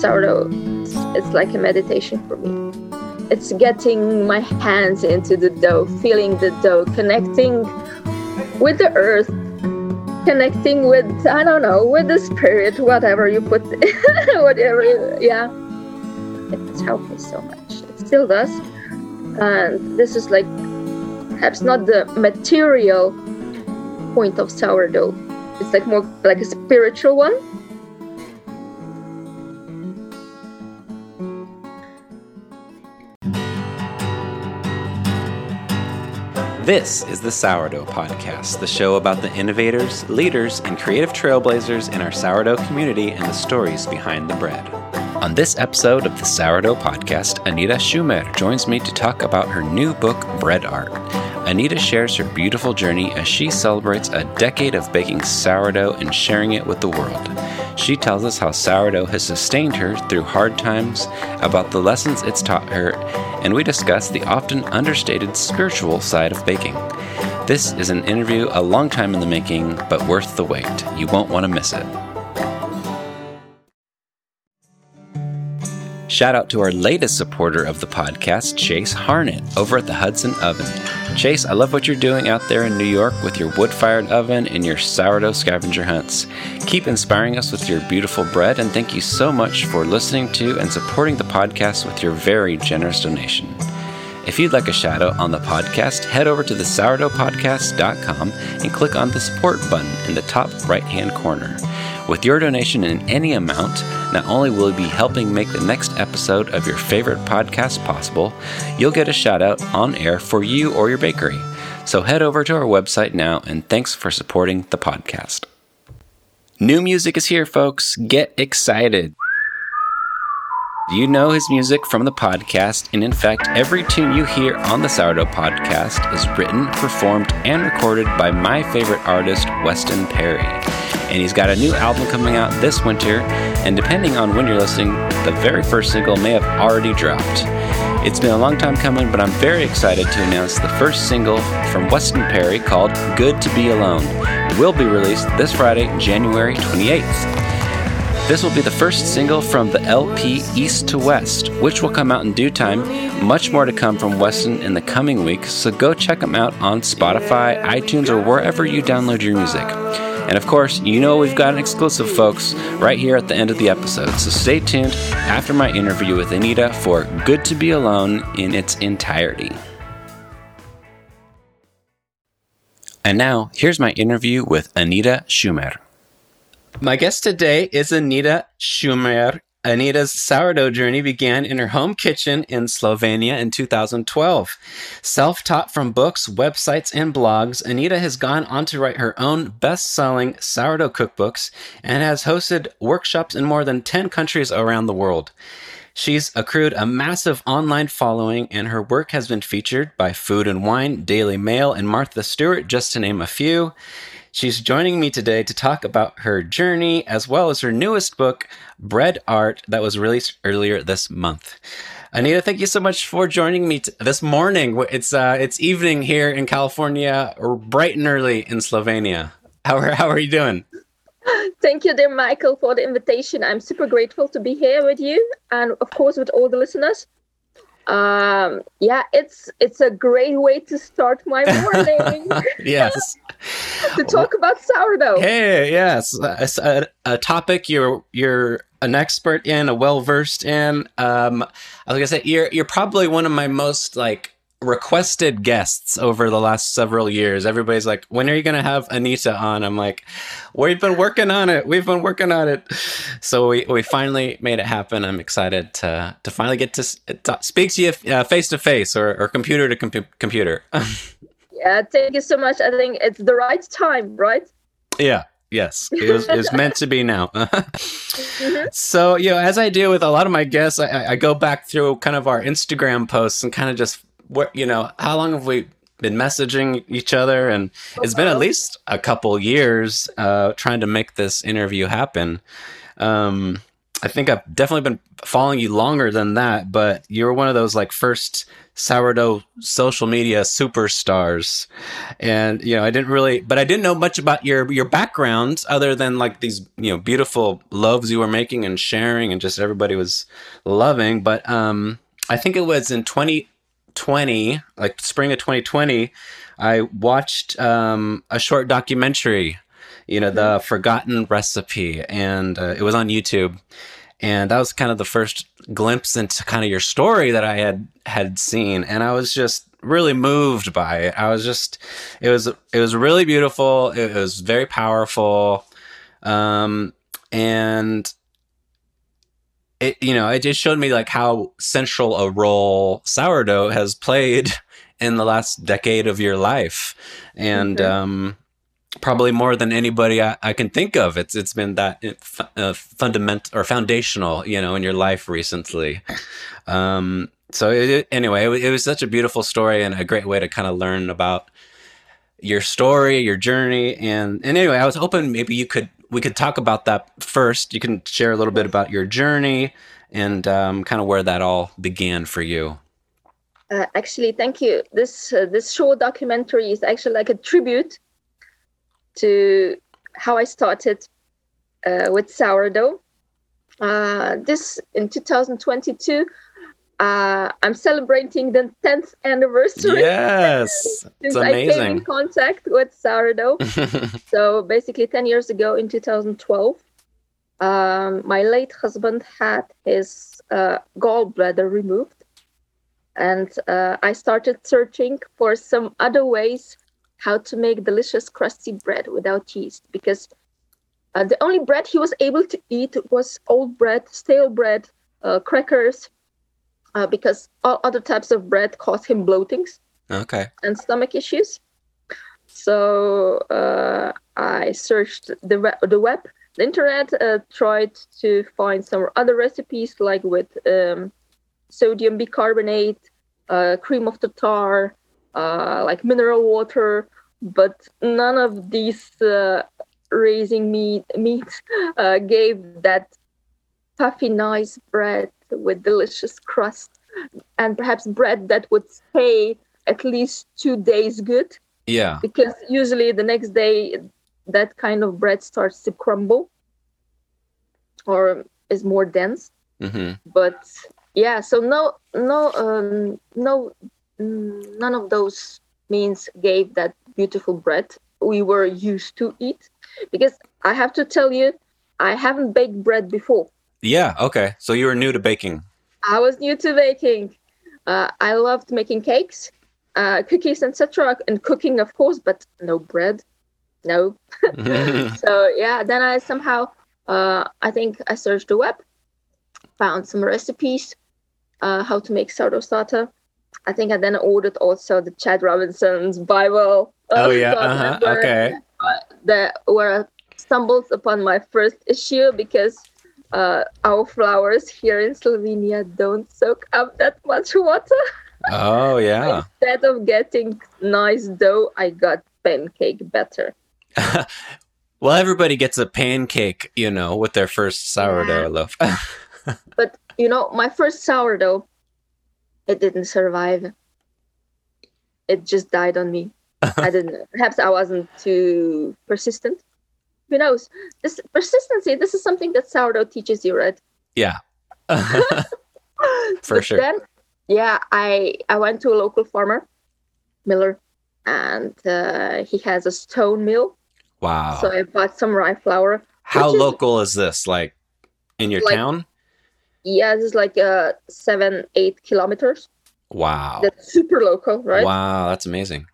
sourdough, it's, it's like a meditation for me. It's getting my hands into the dough, feeling the dough, connecting with the earth, connecting with I don't know, with the spirit, whatever you put, whatever. Yeah, it's helped me so much. It still does, and this is like perhaps not the material point of sourdough. It's like more like a spiritual one. This is the Sourdough Podcast, the show about the innovators, leaders, and creative trailblazers in our sourdough community and the stories behind the bread. On this episode of the Sourdough Podcast, Anita Šumer joins me to talk about her new book, Bread Art. Anita shares her beautiful journey as she celebrates a decade of baking sourdough and sharing it with the world. She tells us how sourdough has sustained her through hard times, about the lessons it's taught her, and we discuss the often understated spiritual side of baking. This is an interview a long time in the making, but worth the wait. You won't want to miss it. Shout out to our latest supporter of the podcast, Chase Harnett, over at the Hudson Oven. Chase, I love what you're doing out there in New York with your wood fired oven and your sourdough scavenger hunts. Keep inspiring us with your beautiful bread, and thank you so much for listening to and supporting the podcast with your very generous donation. If you'd like a shout out on the podcast, head over to the sourdoughpodcast.com and click on the support button in the top right hand corner. With your donation in any amount, not only will you be helping make the next episode of your favorite podcast possible, you'll get a shout out on air for you or your bakery. So head over to our website now and thanks for supporting the podcast. New music is here, folks. Get excited. You know his music from the podcast, and in fact, every tune you hear on the Sourdough podcast is written, performed, and recorded by my favorite artist, Weston Perry. And he's got a new album coming out this winter, and depending on when you're listening, the very first single may have already dropped. It's been a long time coming, but I'm very excited to announce the first single from Weston Perry called Good to Be Alone. It will be released this Friday, January 28th. This will be the first single from the LP East to West, which will come out in due time. Much more to come from Weston in the coming weeks, so go check them out on Spotify, iTunes, or wherever you download your music. And of course, you know we've got an exclusive, folks, right here at the end of the episode. So stay tuned after my interview with Anita for Good to Be Alone in its entirety. And now, here's my interview with Anita Šumer. My guest today is Anita Šumer. Anita's sourdough journey began in her home kitchen in Slovenia in 2012. Self taught from books, websites, and blogs, Anita has gone on to write her own best selling sourdough cookbooks and has hosted workshops in more than 10 countries around the world. She's accrued a massive online following, and her work has been featured by Food and Wine, Daily Mail, and Martha Stewart, just to name a few. She's joining me today to talk about her journey as well as her newest book, Bread Art, that was released earlier this month. Anita, thank you so much for joining me t- this morning. It's uh, it's evening here in California, or bright and early in Slovenia. How are how are you doing? Thank you, dear Michael, for the invitation. I'm super grateful to be here with you, and of course with all the listeners um yeah it's it's a great way to start my morning. Yes. To talk about sourdough. hey yes. A, a, topic you're you're an expert in a well versed in. Um like i was gonna say you're you're probably one of my most like requested guests over the last several years. Everybody's like, when are you going to have Anita on? I'm like, we've been working on it. We've been working on it. So we, we finally made it happen. I'm excited to, to finally get to, to speak to you face to face or, or computer to com- computer. yeah, thank you so much. I think it's the right time, right? Yeah. Yes, it was, it was meant to be now. mm-hmm. So, you know, as I do with a lot of my guests, I, I go back through kind of our Instagram posts and kind of just what you know how long have we been messaging each other? And it's been at least a couple years uh, trying to make this interview happen. Um, I think I've definitely been following you longer than that, but you're one of those like first sourdough social media superstars. And you know, I didn't really but I didn't know much about your your background other than like these, you know, beautiful loaves you were making and sharing and just everybody was loving, but um I think it was in 2020, like spring of 2020, I watched um a short documentary you know, the forgotten recipe, and uh, it was on YouTube. And that was kind of the first glimpse into kind of your story that I had had seen, and I was just really moved by it. I was just, it was it was really beautiful. It was very powerful, um, and it you know it just showed me like how central a role sourdough has played in the last decade of your life, and mm-hmm. um, probably more than anybody I, I, can think of. It's it's been that uh, fundamental or foundational, you know, in your life recently. Um, so it, anyway, it, it, was such a beautiful story and a great way to kind of learn about your story, your journey, and and anyway, I was hoping maybe you could we could talk about that first. You can share a little bit about your journey and um, kind of where that all began for you. Uh, actually, thank you. This uh, this short documentary is actually like a tribute to how I started uh, with sourdough. Uh, this in 2022, uh, I'm celebrating the 10th anniversary. Yes, since I came in contact with sourdough. so basically, 10 years ago in 2012, um, my late husband had his uh, gallbladder removed, and uh, I started searching for some other ways how to make delicious crusty bread without yeast because uh, the only bread he was able to eat was old bread, stale bread, uh, crackers, uh, because all other types of bread caused him bloatings okay. and stomach issues. So uh, I searched the, re- the web, the internet, uh, tried to find some other recipes like with um, sodium bicarbonate, uh, cream of tartar, like mineral water, but none of these uh, raising meat meat uh, gave that puffy nice bread with delicious crust and perhaps bread that would stay at least two days good. Yeah. Because usually the next day that kind of bread starts to crumble or is more dense. Mm-hmm. but yeah so no no um, no mm, none of those means gave that beautiful bread we were used to eat. Because i have to tell you i haven't baked bread before yeah okay so you were new to baking i was new to baking uh, i loved making cakes uh, cookies etc and cooking of course but no bread no so yeah then i somehow uh, i think i searched the web found some recipes uh, how to make sourdough starter I think I then ordered also the Chad Robertson's Bible. Oh yeah, uh-huh. okay. Uh, that where I stumbled upon my first issue because uh, our flours here in Slovenia don't soak up that much water. Oh yeah. Instead of getting nice dough, I got pancake batter. well, everybody gets a pancake, you know, with their first sourdough loaf. but you know, my first sourdough it didn't survive. It just died on me. I didn't. Perhaps I wasn't too persistent. Who knows? This persistency. This is something that sourdough teaches you, right? Yeah. For sure. Then, yeah, I I went to a local farmer, Miller, and uh, he has a stone mill. Wow. So I bought some rye flour. How local is, is this? Like in your like, town? yeah, it's like uh, seven, eight kilometers. Wow. That's super local, right? Wow, that's amazing.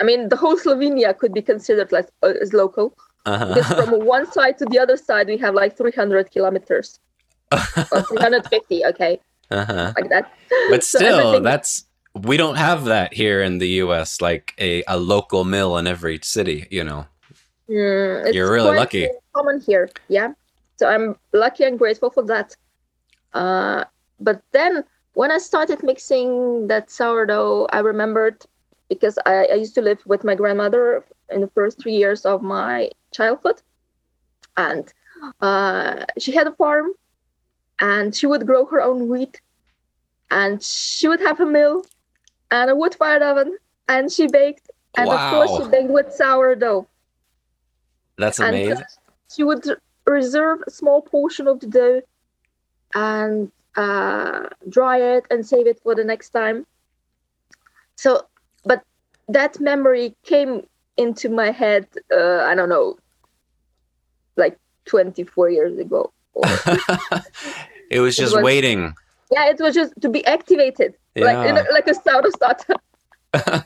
I mean, the whole Slovenia could be considered like uh, as local. Uh-huh. Because from one side to the other side, we have like 300 kilometers. or 350, okay. Uh-huh. Like that. But still, so that's we don't have that here in the US, like a, a local mill in every city, you know. Mm, You're really lucky. Common here, yeah. So I'm lucky and grateful for that. Uh, but then when I started mixing that sourdough, I remembered because I, I, used to live with my grandmother in the first three years of my childhood. And uh, she had a farm and she would grow her own wheat, and she would have a mill and a wood-fired oven, and she baked, and of course Wow. she baked with sourdough. That's And amazing. she would reserve a small portion of the dough and uh, dry it and save it for the next time. So, but that memory came into my head, uh, I don't know, like 24 years ago. It was just was- waiting. yeah, it was just to be activated, like in a, like a sourdough starter.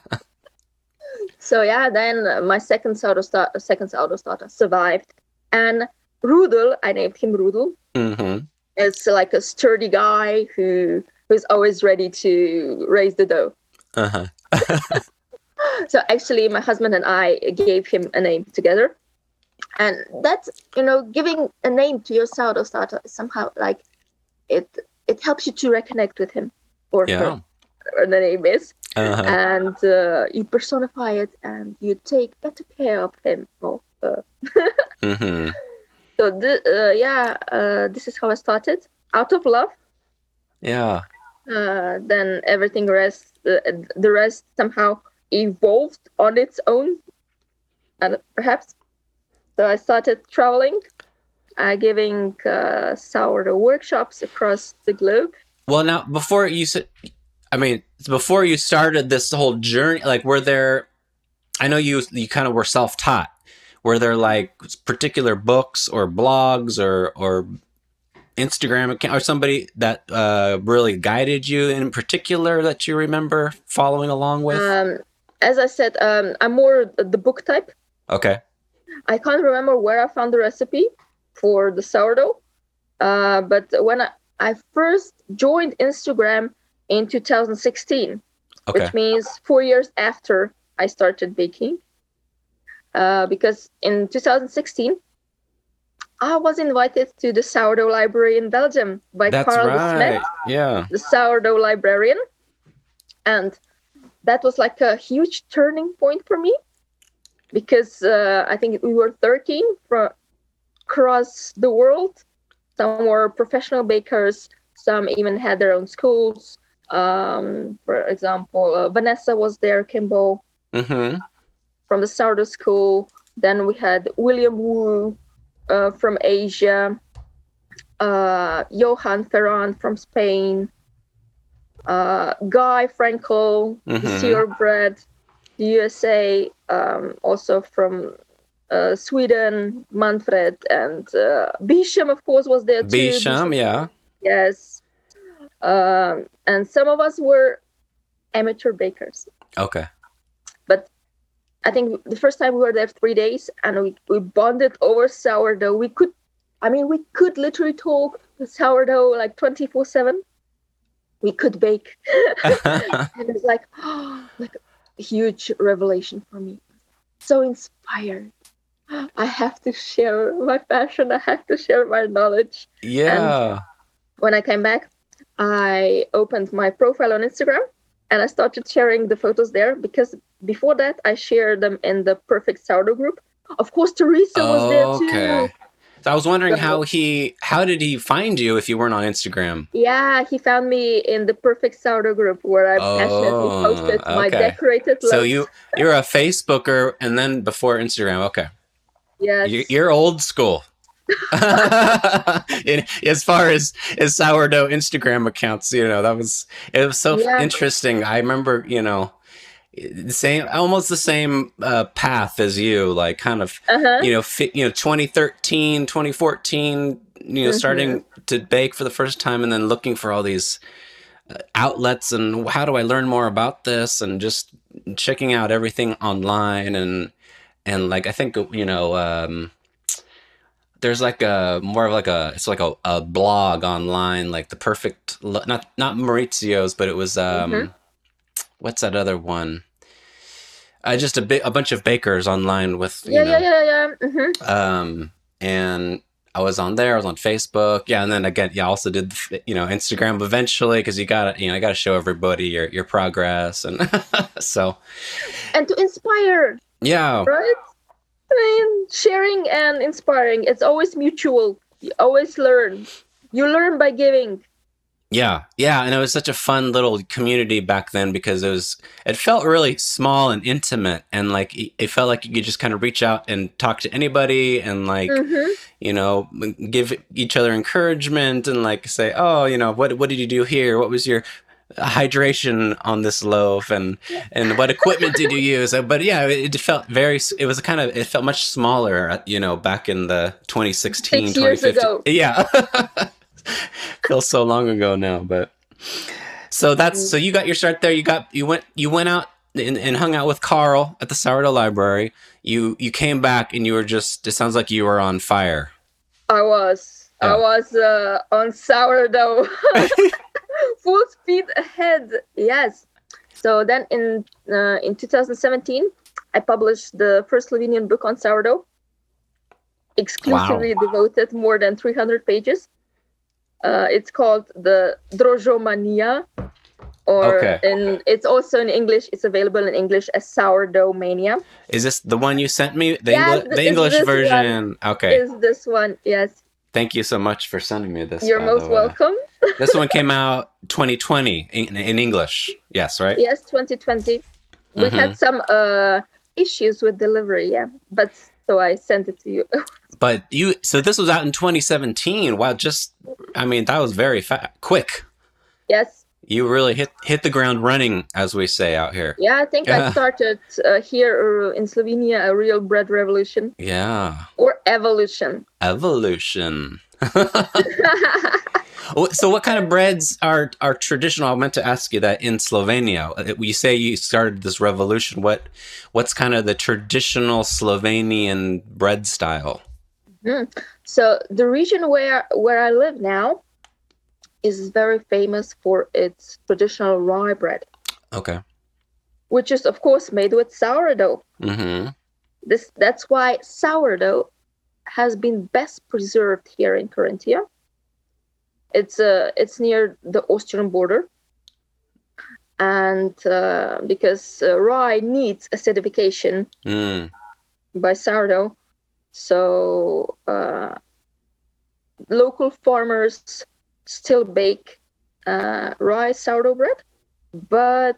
so yeah, then my second sourdough start, second sourdough starter survived, and Rudel, I named him Rudel. hmm It's like a sturdy guy who who's always ready to raise the dough. Uh-huh. So actually, my husband and I gave him a name together, and that's you know giving a name to your sourdough starter is somehow like it it helps you to reconnect with him or her, Yeah. whatever the name is, Uh-huh. and uh, you personify it and you take better care of him. Well, uh, hmm so th- uh, yeah, uh, this is how I started out of love. Yeah. uh, then everything rest uh, the rest somehow evolved on its own and perhaps so i started traveling uh, giving uh, sourdough workshops across the globe Well, now before you said, I mean, before you started this whole journey, like, were there? I know you you kind of were self taught. Were there like particular books or blogs or or Instagram account or somebody that uh, really guided you in particular that you remember following along with? um, as i said um, i'm more the book type okay. I can't remember where i found the recipe for the sourdough uh, but when I, I first joined instagram in 2016 Okay. which means four years after I started baking. Uh, because in 2016, I was invited to the sourdough library in Belgium by That's Karl right. Smet, Yeah. the sourdough librarian. And that was like a huge turning point for me because uh, I think we were 13 from across the world. Some were professional bakers, some even had their own schools. Um, for example, uh, Vanessa was there, Kimbell Mm-hmm. from the sourdough school. Then we had William Wu uh, from Asia, uh, Johan Ferran from Spain, uh, Guy Frankel, Mhm. Sear Bread, USA, um, also from uh, Sweden, Manfred, and uh, Bisham, of course, was there too. Bisham, yeah. Yes. Um, and some of us were amateur bakers. Okay. But I think the first time we were there three days and we, we bonded over sourdough. We could, I mean, we could literally talk sourdough like 24 7. We could bake. and it's like, like a huge revelation for me. So inspired. I have to share my passion. I have to share my knowledge. yeah. And When I came back, I opened my profile on Instagram and I started sharing the photos there because before that I shared them in the Perfect Sourdough group. Of course, Teresa was there okay. So I was wondering So- how he how did he find you if you weren't on Instagram? Yeah, he found me in the Perfect Sourdough group where I passionately Oh, posted my okay. decorated So loaves. you you're a Facebooker and then before Instagram. Okay. Yeah, You- You're old school. In, as far as as sourdough Instagram accounts, you know that was it was so Yeah. interesting. I remember, you know, the same almost the same uh, path as you, like kind of uh-huh. you know, fi- you know, 2013, 2014, you know, Mhm. starting to bake for the first time and then looking for all these uh, outlets and how do I learn more about this and just checking out everything online and and like I think you know um there's like a more of like a it's like a, a blog online like the perfect Lo- not not Maurizio's but it was um Mhm. What's that other one uh, just a bit a bunch of bakers online with you yeah, know yeah, yeah, yeah, hmm um and i was on there i was on facebook yeah and then again yeah i also did you know instagram eventually because you gotta you know i gotta show everybody your your progress and so And to inspire, yeah right? I mean, sharing and inspiring, it's always mutual. You always learn. You learn by giving. Yeah, yeah, and it was such a fun little community back then because it was it felt really small and intimate, and like it felt like you could just kind of reach out and talk to anybody, and like hmm you know give each other encouragement, and like say, oh, you know, what what did you do here? What was your hydration on this loaf, and and what equipment did you use? Uh, But yeah, it, it felt very. It was kind of it felt much smaller, uh, you know, back in the 2016, Six years 2015. ago. Yeah. Feels so long ago now, but so that's so you got your start there. You got you went you went out and, and hung out with Karl at the Sourdough Library. You you came back and you were just it sounds like you were on fire. I was. I was uh, on sourdough, full speed ahead. Yes. So then in uh, in 2017, I published the first Slovenian book on sourdough, exclusively devoted more than 300 pages. Uh, it's called the Drojomania, or Okay. in it's also in English. It's available in English as Sourdough Mania. Is this the one you sent me? The, Yeah, the English version. Okay. Is this one? Yes. Thank you so much for sending me this. You're most welcome. this one came out 2020 in, in English. Yes, right? Yes, 2020. We Mhm. had some uh issues with delivery, yeah. But so I sent it to you. But you so this was out in 2017. Wow, just I mean that was very fa- quick. yes. You really hit hit the ground running, as we say out here. Yeah, I think Yeah. I started uh, here uh, in Slovenia a real bread revolution Yeah, or evolution. evolution. So, what kind of breads are are traditional? I meant to ask you that in Slovenia. Uh, You say you started this revolution. What what's kind of the traditional Slovenian bread style? So the region where where I live now is very famous for its traditional rye bread, Okay. which is of course made with sourdough. Mm-hmm. This that's why sourdough has been best preserved here in Carinthia. It's uh it's near the Austrian border, and uh, because uh, rye needs acidification Mm. by sourdough, so uh, local farmers still bake uh, rye sourdough bread, but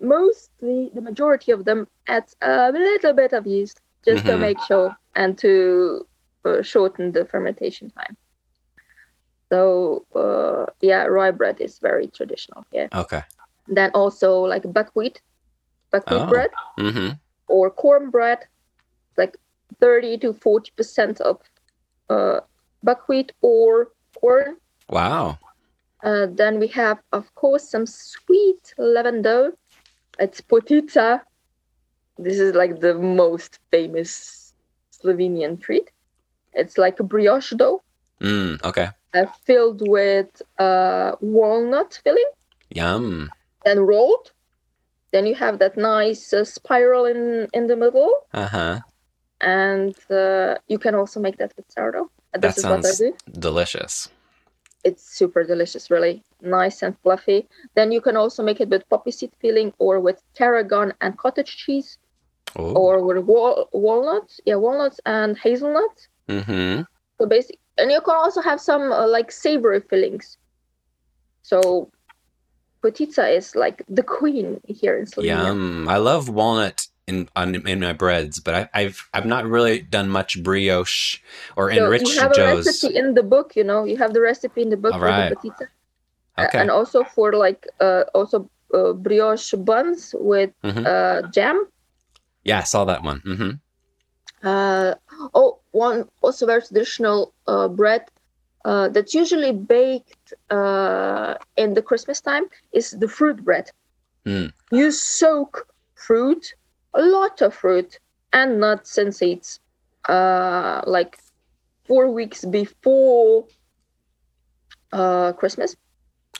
mostly the majority of them add a little bit of yeast just to Mhm. make sure and to uh, shorten the fermentation time. So uh, yeah, rye bread is very traditional. Yeah. Okay. Then also like buckwheat, buckwheat Oh. bread Mm-hmm. or cornbread, 30 to 40 percent of uh, buckwheat or corn. Wow. Uh, then we have, of course, some sweet lavender. It's potica. This is like the most famous Slovenian treat. It's like a brioche dough Mm. Okay. uh, filled with uh, walnut filling, Yum. then rolled. Then you have that nice uh, spiral in in the middle, Uh huh. And uh, you can also make that with sourdough. And That this is what I sounds delicious. It's super delicious, really nice and fluffy. Then you can also make it with poppy seed filling, or with tarragon and cottage cheese, Oh. or with wal- walnuts. Yeah, walnuts and hazelnuts. Mm-hmm. So basic, and you can also have some uh, like savory fillings. So, potica is like the queen here in Slovenia. Yum. I love walnut in on, in my breads, but I, I've I've not really done much brioche or So enriched you have a recipe in the book, you know. You have the recipe in the book All for right. the potica. A- Okay. and also for like uh, also uh, brioche buns with Mhm. uh, jam. Yeah, I saw that one. Mm-hmm. Uh, oh, one also very traditional uh, bread uh, that's usually baked uh, in the Christmas time is the fruit bread. Mm. You soak fruit, a lot of fruit, and nuts and seeds, uh, like four weeks before uh, Christmas.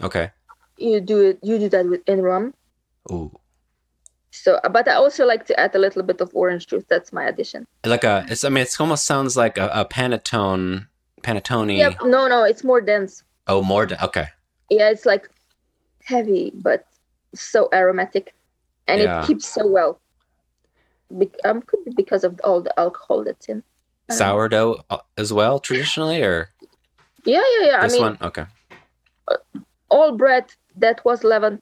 Okay. You do it. You do that with in rum. Ooh. So, but I also like to add a little bit of orange juice. That's my addition. Like a, it's. I mean, it almost sounds like a, a panettone, panettone. Yep. No, no, it's more dense. Oh, more. De- okay. Yeah, it's like heavy, but so aromatic, and Yeah. it keeps so well. Be- um, could be because of all the alcohol that's in. Don't know. Sourdough uh, as well, traditionally, or Yeah, yeah, yeah. This I mean, one, okay. all bread that was leavened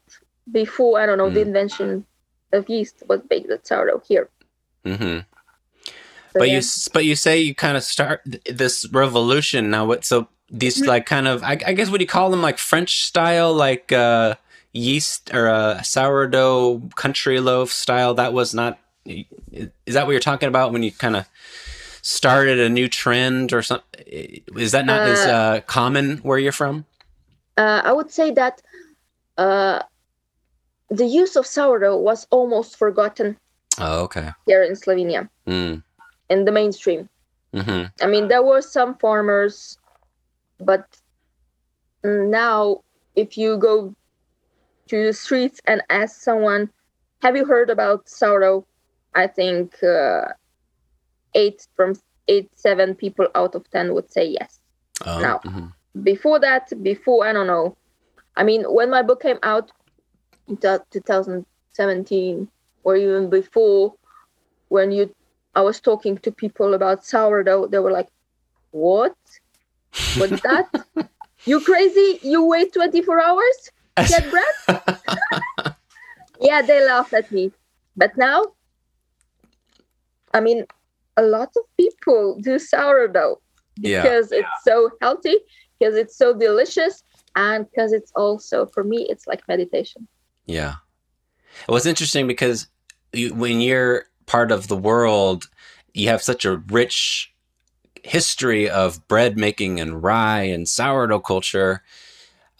before I don't know the Mm. invention of yeast was baked with sourdough here. hmm So, but yeah. you but you say you kind of start this revolution now. What so these Mhm. like kind of I, I guess what do you call them like French style like uh, yeast or uh, sourdough country loaf style? That was not. Is that what you're talking about when you kind of started a new trend or something? Is that not as Uh, uh, common where you're from? uh, I would say that uh, the use of sourdough was almost forgotten Oh, okay. here in Slovenia Mm. in the mainstream. hmm I mean, there were some farmers, but now if you go to the streets and ask someone, "Have you heard about sourdough?" I think uh, eight from eight, seven people out of ten would say yes. Oh, No. mhm. Before that, before I don't know. I mean, when my book came out, in two- 2017, or even before, when you, I was talking to people about sourdough, they were like, "What? What's that? you crazy? You wait 24 hours to get bread?" yeah, they laughed at me. But now, I mean, a lot of people do sourdough Yeah. because it's so healthy, because it's so delicious, and because it's also, for me, it's like meditation. Yeah. It was interesting because you, when you're part of the world, you have such a rich history of bread making and rye and sourdough culture.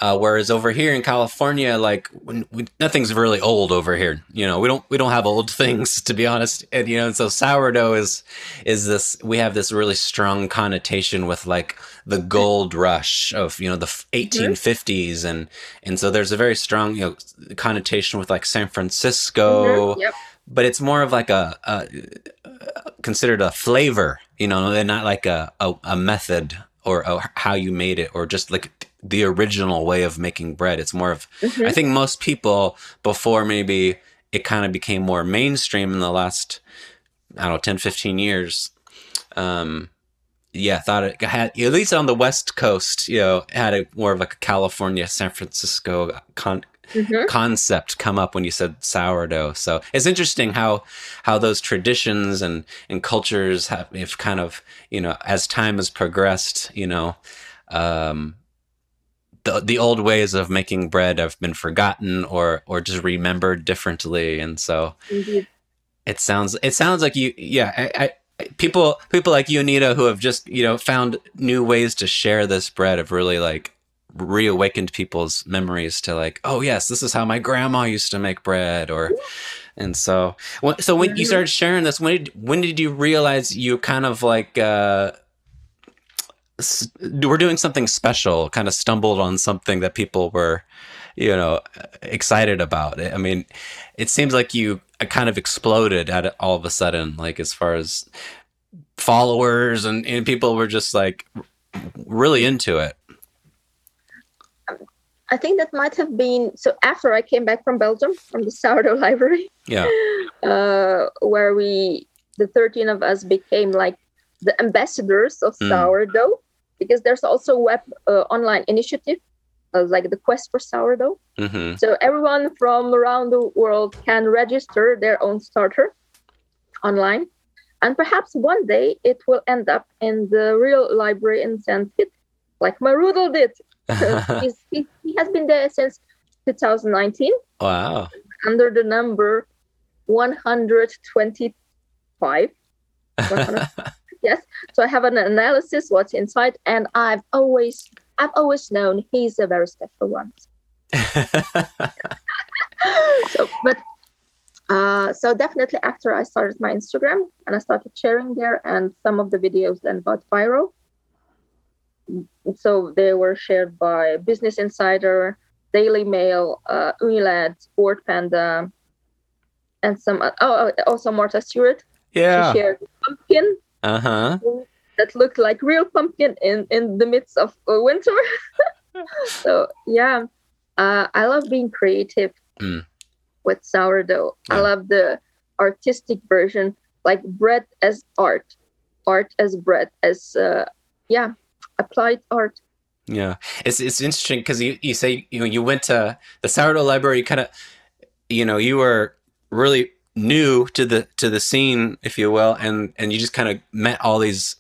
Uh, whereas over here in California, like when we, nothing's really old over here. You know, we don't we don't have old things to be honest. And you know, and so sourdough is is this we have this really strong connotation with like the gold rush of you know the 1850s and and so there's a very strong you know connotation with like San Francisco Mhm, Yep. but it's more of like a, a considered a flavor, you know, and not like a, a, a method or a, how you made it or just like the original way of making bread. It's more of, Mhm. I think most people before maybe it kind of became more mainstream in the last, I don't know, 10, 15 years. Um, yeah, thought it had, at least on the West Coast, you know, had a more of like a California, San Francisco con- Mhm. concept come up when you said sourdough. So it's interesting how how those traditions and and cultures have, have kind of you know as time has progressed, you know, um, the the old ways of making bread have been forgotten or or just remembered differently, and so Indeed. it sounds it sounds like you yeah I, I people people like you Anita who have just you know found new ways to share this bread have really like reawakened people's memories to like oh yes this is how my grandma used to make bread or and so when, so when you started sharing this when did when did you realize you kind of like uh were doing something special kind of stumbled on something that people were you know excited about. I mean it seems like you kind of exploded at it all of a sudden like as far as followers and, and people were just like really into it. I think that might have been so after I came back from Belgium from the sourdough library, yeah. uh, where we the 13 of us became like the ambassadors of Mm. sourdough because there's also web uh, online initiative uh, like the quest for sourdough. Hmm so everyone from around the world can register their own starter online. And perhaps one day it will end up in the real library in Kitts, like Marudel did. He, he has been there since 2019 wow. Under the number 125 100 yes. So i have an analysis what's inside and i've always i've always known he's a very special one. So but uh so definitely after i started my instagram and i started sharing there and some of the videos then got viral. So they were shared by business insider daily mail uh unilad Bored Panda and some oh, oh also martha stewart. Yeah. she shared pumpkin uh-huh. That looked like real pumpkin in in the midst of uh, winter. So yeah. Uh, i love being creative Mm. with sourdough. I love the artistic version like bread as art art as bread as uh, yeah applied art. Yeah, it's it's interesting because you, you say you know you went to the sourdough library. Kind of you know you were really new to the to the scene, if you will, and and you just kind of met all these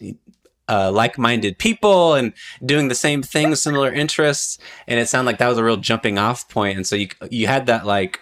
uh, like-minded people and doing the same things, similar interests, and it sounded like that was a real jumping off point. And so you you had that like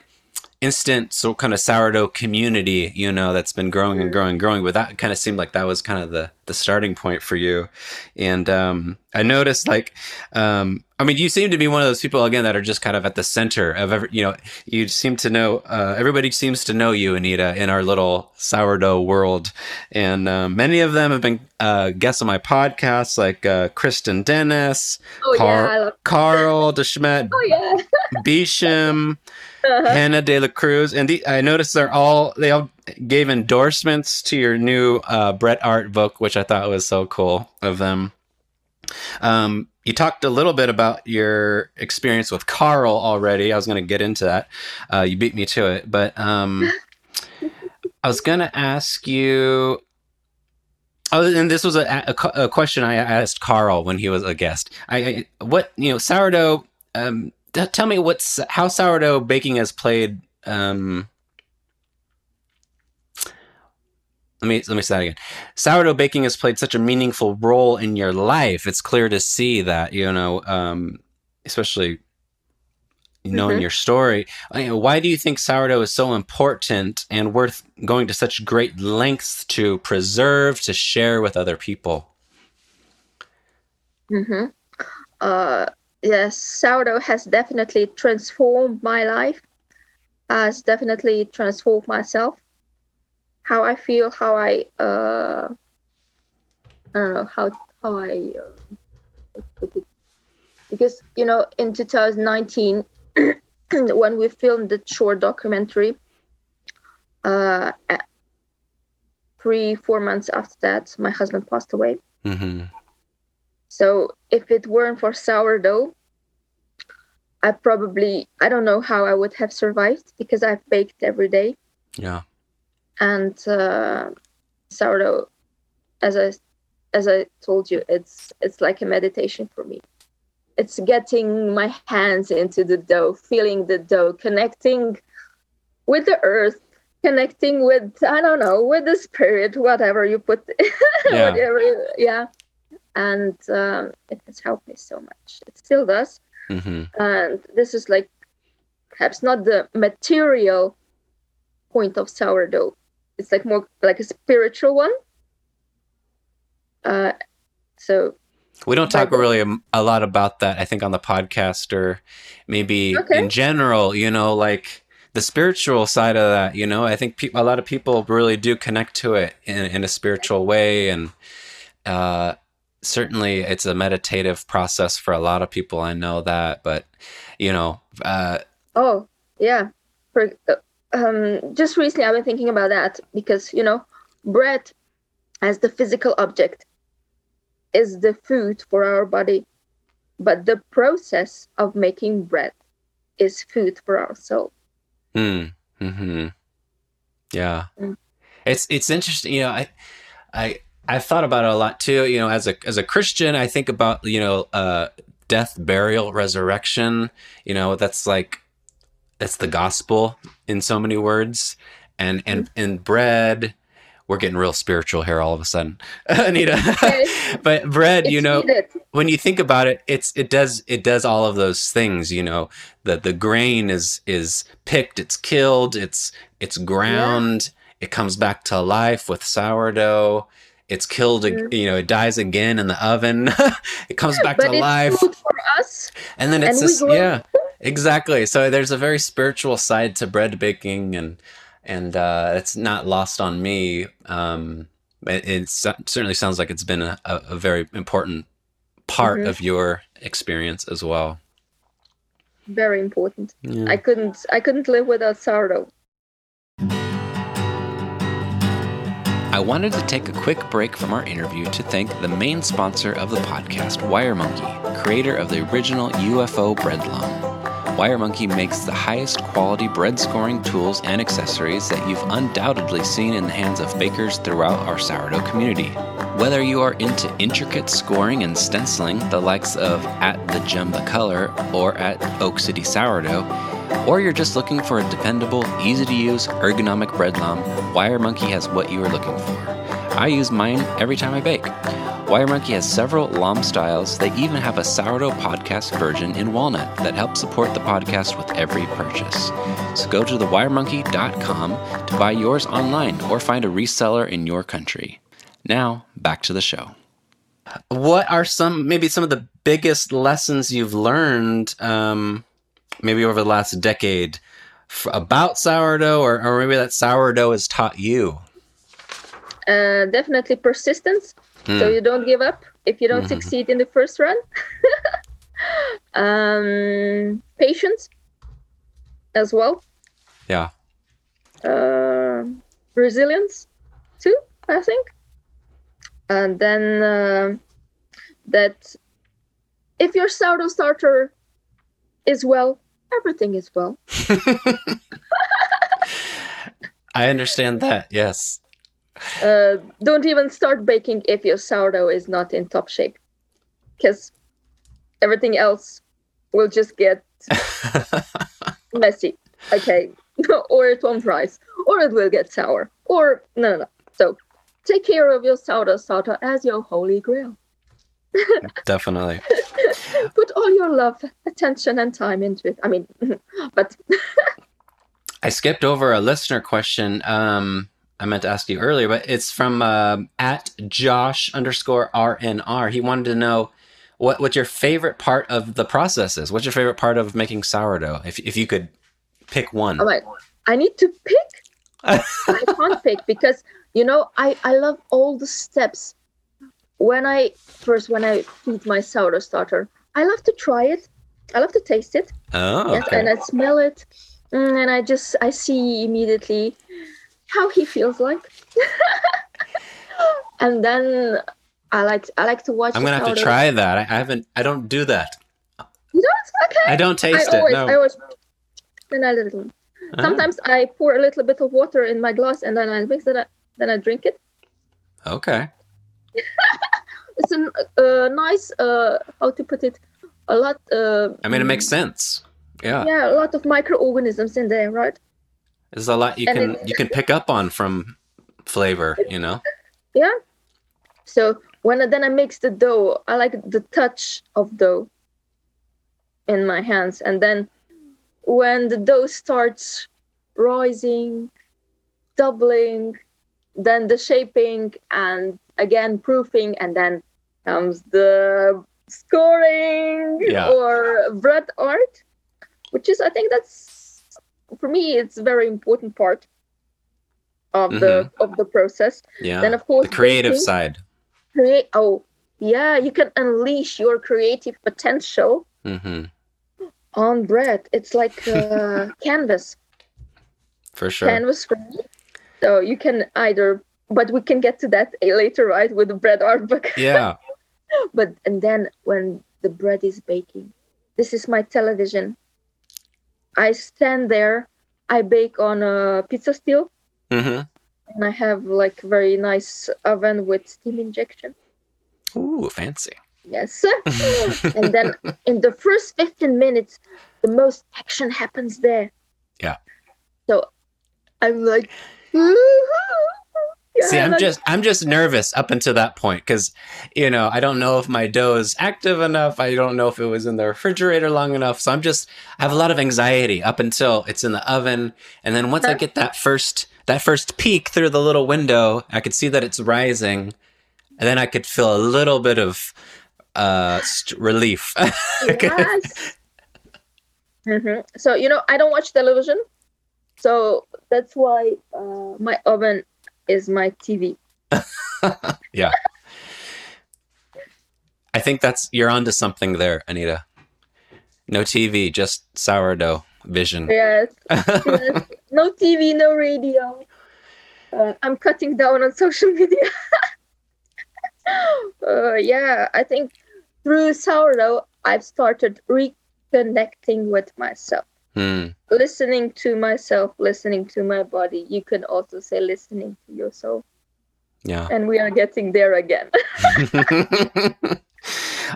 instant so kind of sourdough community, you know, that's been growing and growing and growing. But that kind of seemed like that was kind of the the starting point for you. And um, I noticed like, um, I mean, you seem to be one of those people again that are just kind of at the center of every. You know, you seem to know. Uh, everybody seems to know you, Anita, in our little sourdough world. And um, many of them have been uh, guests on my podcasts, like uh, Kristen Dennis, Oh Car- yeah, I love. Karl De Smedt, Oh yeah. Bisham. Uh-huh. Hannah De La Cruz, and the, I noticed they're all they all gave endorsements to your new uh, Bread Art book, which I thought was so cool of them. Um, you talked a little bit about your experience with Karl already. I was going to get into that. Uh, you beat me to it, but um, I was going to ask you. Oh, and this was a, a, a question I asked Karl when he was a guest. I, I what you know sourdough. Um, t- tell me what's how sourdough baking has played. Um, let me let me say that again. Sourdough baking has played such a meaningful role in your life. It's clear to see that you know, um, especially knowing Mhm. your story. Why do you think sourdough is so important and worth going to such great lengths to preserve to share with other people? hmm Uh, yes, sourdough has definitely transformed my life. Has definitely transformed myself. How I feel, how I uh, I don't know how how I uh, because you know in 2019 when we filmed the short documentary, uh, three four months after that, my husband passed away. Mm-hmm. So if it weren't for sourdough, I probably I don't know how I would have survived because I've baked every day Yeah. and uh, sourdough, as I as I told you, it's it's like a meditation for me. It's getting my hands into the dough, feeling the dough, connecting with the earth, connecting with I don't know with the spirit, whatever you put, Yeah. whatever, yeah. And um, it has helped me so much. It still does Mm-hmm. and this is like perhaps not the material point of sourdough it's like more like a spiritual one uh so We don't talk really a, a lot about that, I think, on the podcast or maybe Okay. in general, you know, like the spiritual side of that, you know, I think pe- a lot of people really do connect to it in, in a spiritual way. And uh, certainly it's a meditative process for a lot of people. I know that. But, you know, uh, oh yeah for uh, um just recently i've been thinking about that because you know bread as the physical object is the food for our body but the process of making bread is food for our soul Hmm. Hmm. Yeah. Mm. It's it's interesting. You know, I I I've thought about it a lot too. You know, as a as a Christian, I think about you know uh, death, burial, resurrection. You know, that's like that's the gospel in so many words. And and and bread. We're getting real spiritual here all of a sudden, Anita. But bread, you know, when you think about it, it's it does it does all of those things. You know, the the grain is is picked, it's killed, it's it's ground, it comes back to life with sourdough. It's killed, Mhm. you know, it dies again in the oven. it comes back but to it's life, for us and then it's and this, yeah, exactly. So there's a very spiritual side to bread baking, and and uh, it's not lost on me. Um, it, it certainly sounds like it's been a, a, very important part Mhm. of your experience as well. very important Yeah. i couldn't i couldn't live without sourdough I wanted to take a quick break from our interview to thank the main sponsor of the podcast, WireMonkey, creator of the original UFO bread lame. WireMonkey makes the highest quality bread scoring tools and accessories that you've undoubtedly seen in the hands of bakers throughout our sourdough community. Whether you are into intricate scoring and stenciling, the likes of at the gem the Color or at Oak City Sourdough, or you're just looking for a dependable, easy to use, ergonomic bread lame, Wire Monkey has what you are looking for. I use mine every time I bake. Wire Monkey has several lame styles. They even have a sourdough podcast version in walnut that helps support the podcast with every purchase. So go to thewiremonkey.com to buy yours online or find a reseller in your country. Now, back to the show. What are some, maybe some of the biggest lessons you've learned, um, maybe over the last decade, f- about sourdough, or, or maybe that sourdough has taught you? Uh, definitely persistence. So you don't give up if you don't Mhm. succeed in the first run. um, patience as well. Yeah. Uh, resilience too, I think. And then uh, that if your sourdough starter is well, everything is well. I understand that, yes. Uh, don't even start baking if your sourdough is not in top shape, because everything else will just get messy. Okay, or it won't rise, or it will get sour, or no, no, no. So take care of your sourdough starter as your holy grail. Definitely. Put all your love, attention, and time into it. I mean, but I skipped over a listener question. Um, I meant to ask you earlier, but it's from uh, at Josh underscore RNR. He wanted to know what what your favorite part of the process is. What's your favorite part of making sourdough? If if you could pick one. I'm like, I need to pick. I can't pick because you know I I love all the steps. When I first when I feed my sourdough starter, I love to try it. I love to taste it. Oh, Yes, okay. and I smell it, mm, and I just I see immediately how he feels like. and then I like I like to watch. I'm gonna have to try that. I, haven't. I don't do that. You don't? Okay. I don't taste I it. always, No. I always, then I little. Ah, Sometimes I pour a little bit of water in my glass and then I mix it. up, Then I drink it. okay. It's a uh, nice. Uh, how to put it? A lot. Uh, I mean, it makes sense. Yeah. Yeah, a lot of microorganisms in there, right? There's a lot you And can it- you can pick up on from flavor. You know. Yeah. So when I, then I mix the dough, I like the touch of dough in my hands, and then when the dough starts rising, doubling, then the shaping, and again proofing, and then comes the scoring Yeah. or bread art, which is I think that's for me it's a very important part of the of the process. Yeah. Then of course the creative side. create oh yeah you can unleash your creative potential hmm on bread it's like a canvas For sure. canvas screen so you can either but we can get to that later right with the bread art book yeah. but and then when the bread is baking this is my television. I stand there i bake on a pizza steel. Hmm and i have like very nice oven with steam injection. Ooh, fancy. yes. And then in the first 15 minutes the most action happens there. Yeah. so i'm like Yeah, See, I'm just I'm just nervous up until that point because you know I don't know if my dough is active enough. I don't know if it was in the refrigerator long enough. So I'm just I have a lot of anxiety up until it's in the oven, and then once I get that first that first peek through the little window, I could see that it's rising, and then I could feel a little bit of uh st- relief. yes. Mhm. so you know i don't watch television so that's why uh, my oven is my tv yeah. I think that's you're onto something there, Anita. No TV, just sourdough vision. yes, yes. no tv no radio uh, i'm cutting down on social media uh, yeah i think through sourdough i've started reconnecting with myself Hmm. listening to myself listening to my body you can also say listening to your soul Yeah. And we are getting there again.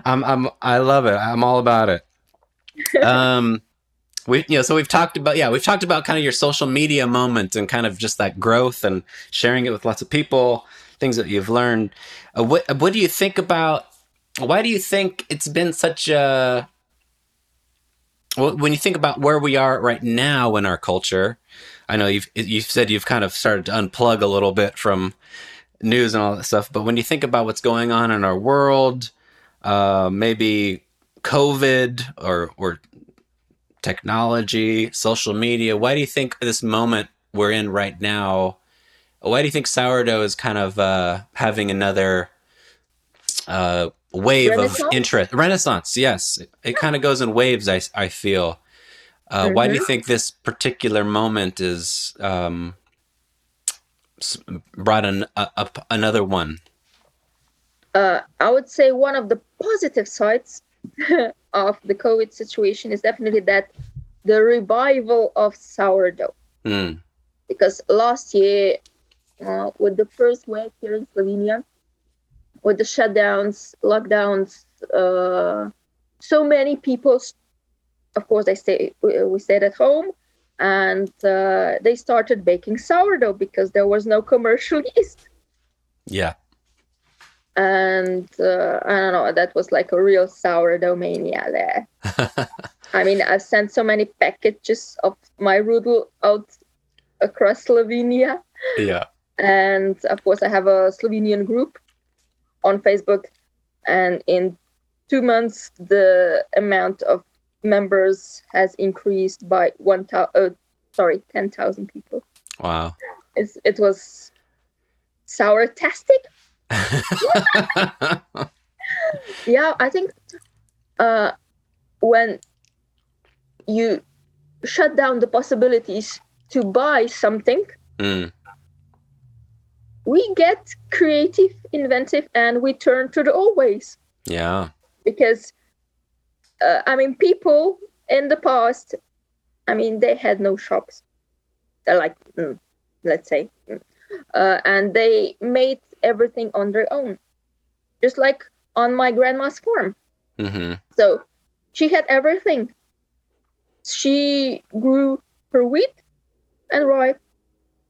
I'm, I'm, I love it. I'm all about it. Um, we, you know, so we've talked about, yeah, we've talked about kind of your social media moment and kind of just that growth and sharing it with lots of people, things that you've learned. Uh, what, what do you think about, why do you think it's been such a, well, when you think about where we are right now in our culture, I know you've, you've said you've kind of started to unplug a little bit from news and all that stuff, but when you think about what's going on in our world, uh, maybe COVID or or technology, social media. Why do you think this moment we're in right now? Why do you think sourdough is kind of uh, having another uh, wave of interest? Renaissance, yes. It, it kind of goes in waves. I I feel. Uh, mm-hmm. Why do you mm-hmm. think this particular moment is um, brought an, up another one? Uh, I would say one of the positive sides of the COVID situation is definitely that the revival of sourdough. Mm. Because last year, uh, with the first wave here in Slovenia, with the shutdowns, lockdowns, uh, so many people, of course, they stay, we stayed at home and uh, they started baking sourdough because there was no commercial yeast. Yeah and uh, I don't know, that was like a real sourdough mania there. I mean, I've sent so many packages of my rudel out across Slovenia. Yeah. And of course, I have a Slovenian group on Facebook, and in two months, the amount of members has increased by one thousand. Uh, sorry, ten thousand people. Wow. It's, it was sour-tastic yeah, I think uh, when you shut down the possibilities to buy something, mm. We get creative, inventive, and we turn to the old ways. Yeah. Because, uh, I mean, people in the past, I mean, they had no shops. They're like, mm, let's say, mm, uh, and they made everything on their own, just like on my grandma's farm. Mm-hmm. So she had everything. She grew her wheat and rye,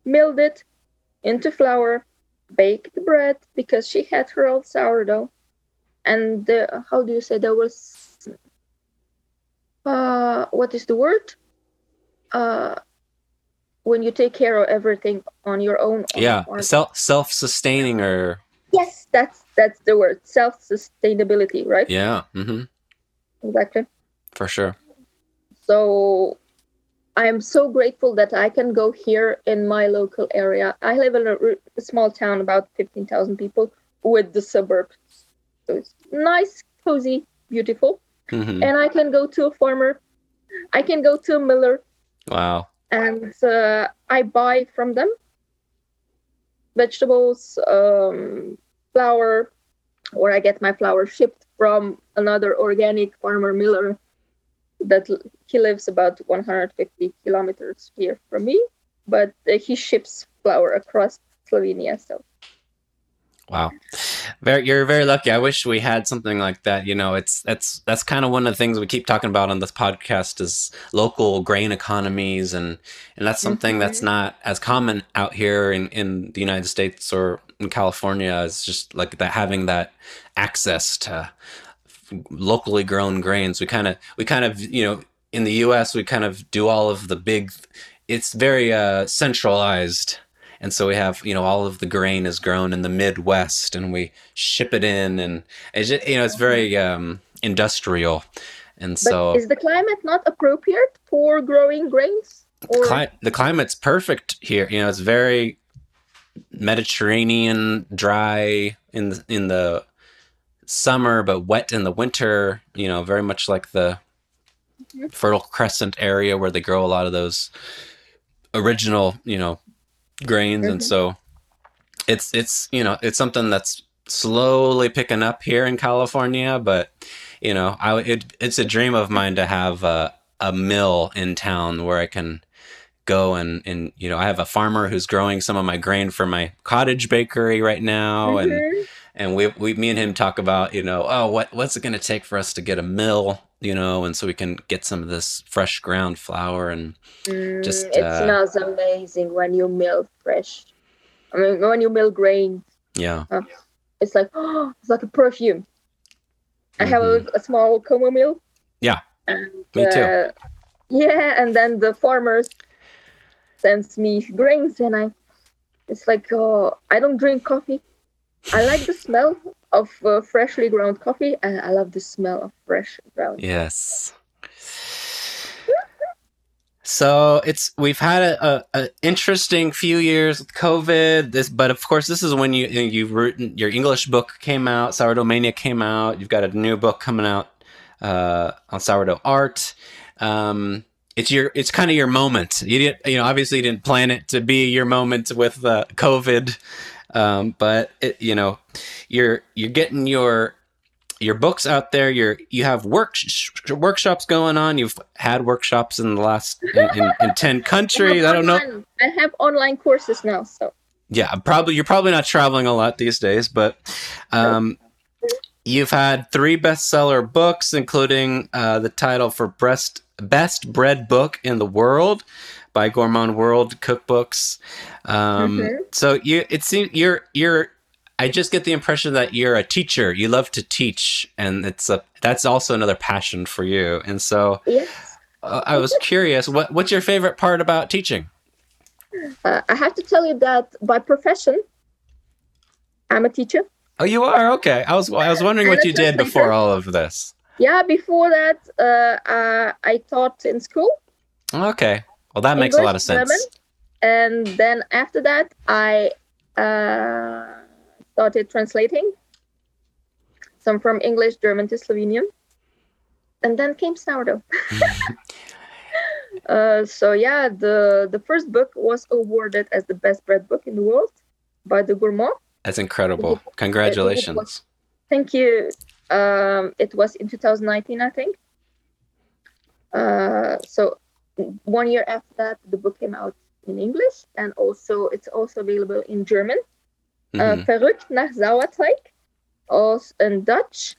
milled it into flour, baked the bread because she had her old sourdough. And the, how do you say there was uh, what is the word? Uh, when you take care of everything on your own. Yeah, self self sustaining or. Yes, that's that's the word self sustainability, right? Yeah. Mm-hmm. Exactly. For sure. So, I am so grateful that I can go here in my local area. I live in a, a small town, about fifteen thousand people, with the suburbs. So it's nice, cozy, beautiful, mm-hmm. and I can go to a farmer. I can go to a miller. Wow and uh, I buy from them vegetables, um, flour, or I get my flour shipped from another organic farmer miller that he lives about 150 kilometers here from me, but uh, he ships flour across Slovenia. So Wow. Very, you're very lucky. I wish we had something like that. You know, it's that's that's kind of one of the things we keep talking about on this podcast is local grain economies, and and that's something mm-hmm. that's not as common out here in in the United States or in California. It's just like that having that access to locally grown grains. We kind of we kind of you know in the U.S. we kind of do all of the big. It's very uh, centralized and so we have you know all of the grain is grown in the midwest and we ship it in and it's just, you know it's very um, industrial and but so is the climate not appropriate for growing grains or? The, cli- the climate's perfect here you know it's very mediterranean dry in the, in the summer but wet in the winter you know very much like the mm-hmm. fertile crescent area where they grow a lot of those original you know grains, mm-hmm. and so it's it's you know it's something that's slowly picking up here in California, but you know, I it, it's a dream of mine to have a, a mill in town where I can go and and you know I have a farmer who's growing some of my grain for my cottage bakery right now, and Mhm. And we we me and him talk about you know oh what what's it going to take for us to get a mill you know and so we can get some of this fresh ground flour and Mm, Just, it uh, smells amazing when you mill fresh. I mean, when you mill grain, yeah it's like oh, it's like a perfume. I have a, a small. Mm-hmm. Yeah, and, me too. uh, yeah, and then the farmers sends me grains, and I, it's like oh, I don't drink coffee. I like the smell of uh, freshly ground coffee, and I love the smell of fresh ground. Yes. So it's we've had a, a, a interesting few years with COVID. This, but of course, this is when you you've written your English book came out. Sourdough Mania came out. You've got a new book coming out uh, on sourdough art. Um, it's your it's kind of your moment. You didn't you know obviously you didn't plan it to be your moment with uh, COVID, um, but it, you know you're you're getting your your books out there. You're you have work workshops going on. You've had workshops in the last in, in, in ten countries. I don't know. I have online courses now, so Yeah, probably you're probably not traveling a lot these days, but um, you've had three bestseller books, including uh, the title for best best bread book in the world by Gourmand World Cookbooks. Um, Mhm. So you it seems you're you're. I just get the impression that you're a teacher. You love to teach, and it's a that's also another passion for you. And so yes. uh, I was curious, what what's your favorite part about teaching? Uh, I have to tell you that by profession, I'm a teacher. Oh, you are okay. I was I was wondering what you did before all of this. Yeah, before that, uh, uh, I taught in school. Okay, well that makes a lot of sense. German. And then after that, I uh, started translating some from English, German to Slovenian. And then came sourdough. uh, so yeah, the the first book was awarded as the best bread book in the world by the Gourmand. That's incredible. Congratulations. Thank you. Um, it was in 2019, I think. Uh, so one year after that, the book came out in English, and also it's also available in German. Uh, Mhm. Verrückt nach Sauerteig, also in Dutch.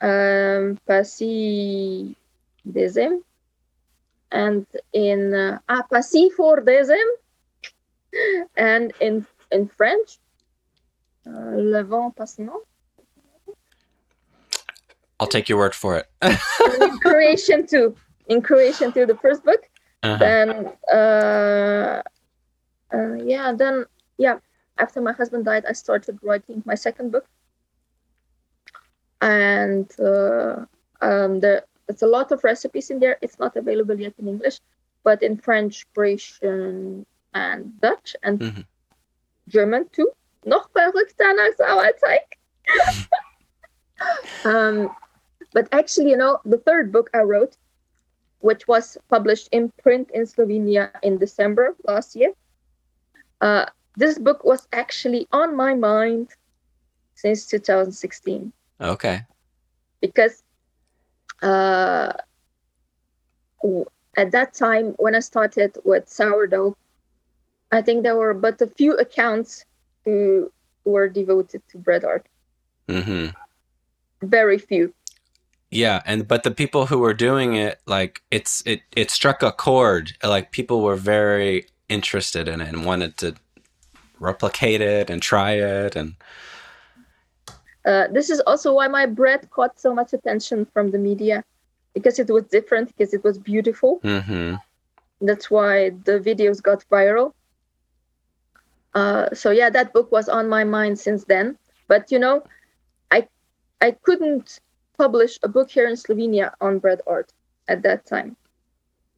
Um, Passie and in uh, ah Passie voor Desem, and in in French, uh, Le Vent Passant. I'll take your word for it. Croatian too. In Croatian through the first book. Uh-huh. Then, uh, uh, yeah, then, yeah, after my husband died, I started writing my second book. And uh, um, there, it's a lot of recipes in there. It's not available yet in English, but in French, Croatian, and Dutch, and Mhm. German too. Noch verrückter nach Sauerteig. um, but actually, you know, the third book I wrote, which was published in print in Slovenia in December last year, uh, this book was actually on my mind since 2016 Okay. because uh, at that time when I started with sourdough, I think there were but a few accounts who were devoted to bread art. hmm Very few. Yeah, and but the people who were doing it, like it's it it struck a chord. Like people were very interested in it and wanted to replicate it and try it and Uh, this is also why my bread caught so much attention from the media because it was different, because it was beautiful. hmm That's why the videos got viral. Uh, so yeah, that book was on my mind since then. But you know, I I couldn't publish a book here in Slovenia on bread art at that time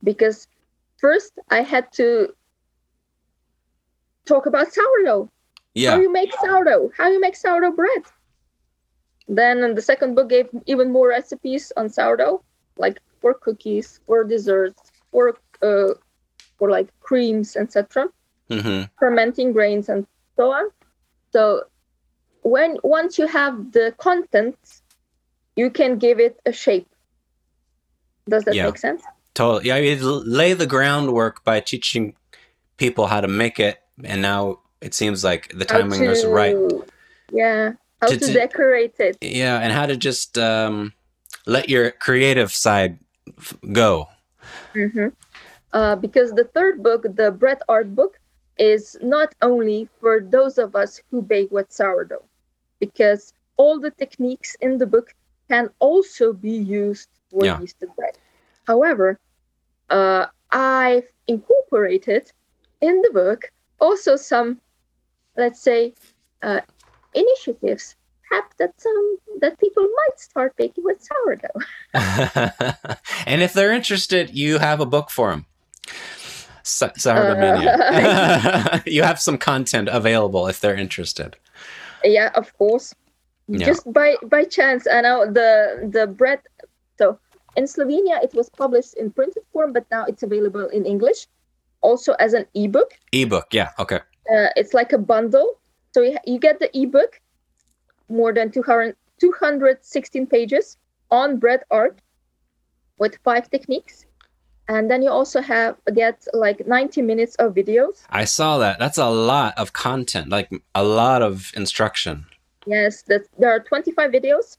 because first I had to talk about sourdough Yeah. how you make sourdough, how you make sourdough bread. Then the second book gave even more recipes on sourdough, like for cookies, for desserts, for uh, for like creams, etc., hmm fermenting grains, and so on. So when once you have the content, you can give it a shape. Does that Yeah. make sense? Totally. Yeah, you lay the groundwork by teaching people how to make it, and now it seems like the timing is right. Yeah, how To- to, to- decorate it. Yeah, and how to just um, let your creative side f- go. hmm Uh, because the third book, the bread art book, is not only for those of us who bake with sourdough, because all the techniques in the book can also be used for Yeah. yeasted bread. However, uh, I've incorporated in the book also some, let's say, uh, initiatives, that some that people might start baking with sourdough. and if they're interested, you have a book for them. Sa- Sourdough Uh, Mania. you have some content available if they're interested. yeah of course Yeah. just by by chance i know the the bread so in slovenia it was published in printed form but now it's available in english also as an ebook Ebook, yeah, okay. uh, it's like a bundle so you, you get the ebook more than 200 216 pages on bread art with five techniques and then you also have get like 90 minutes of videos I saw that. That's a lot of content, like a lot of instruction. Yes, there are 25 videos,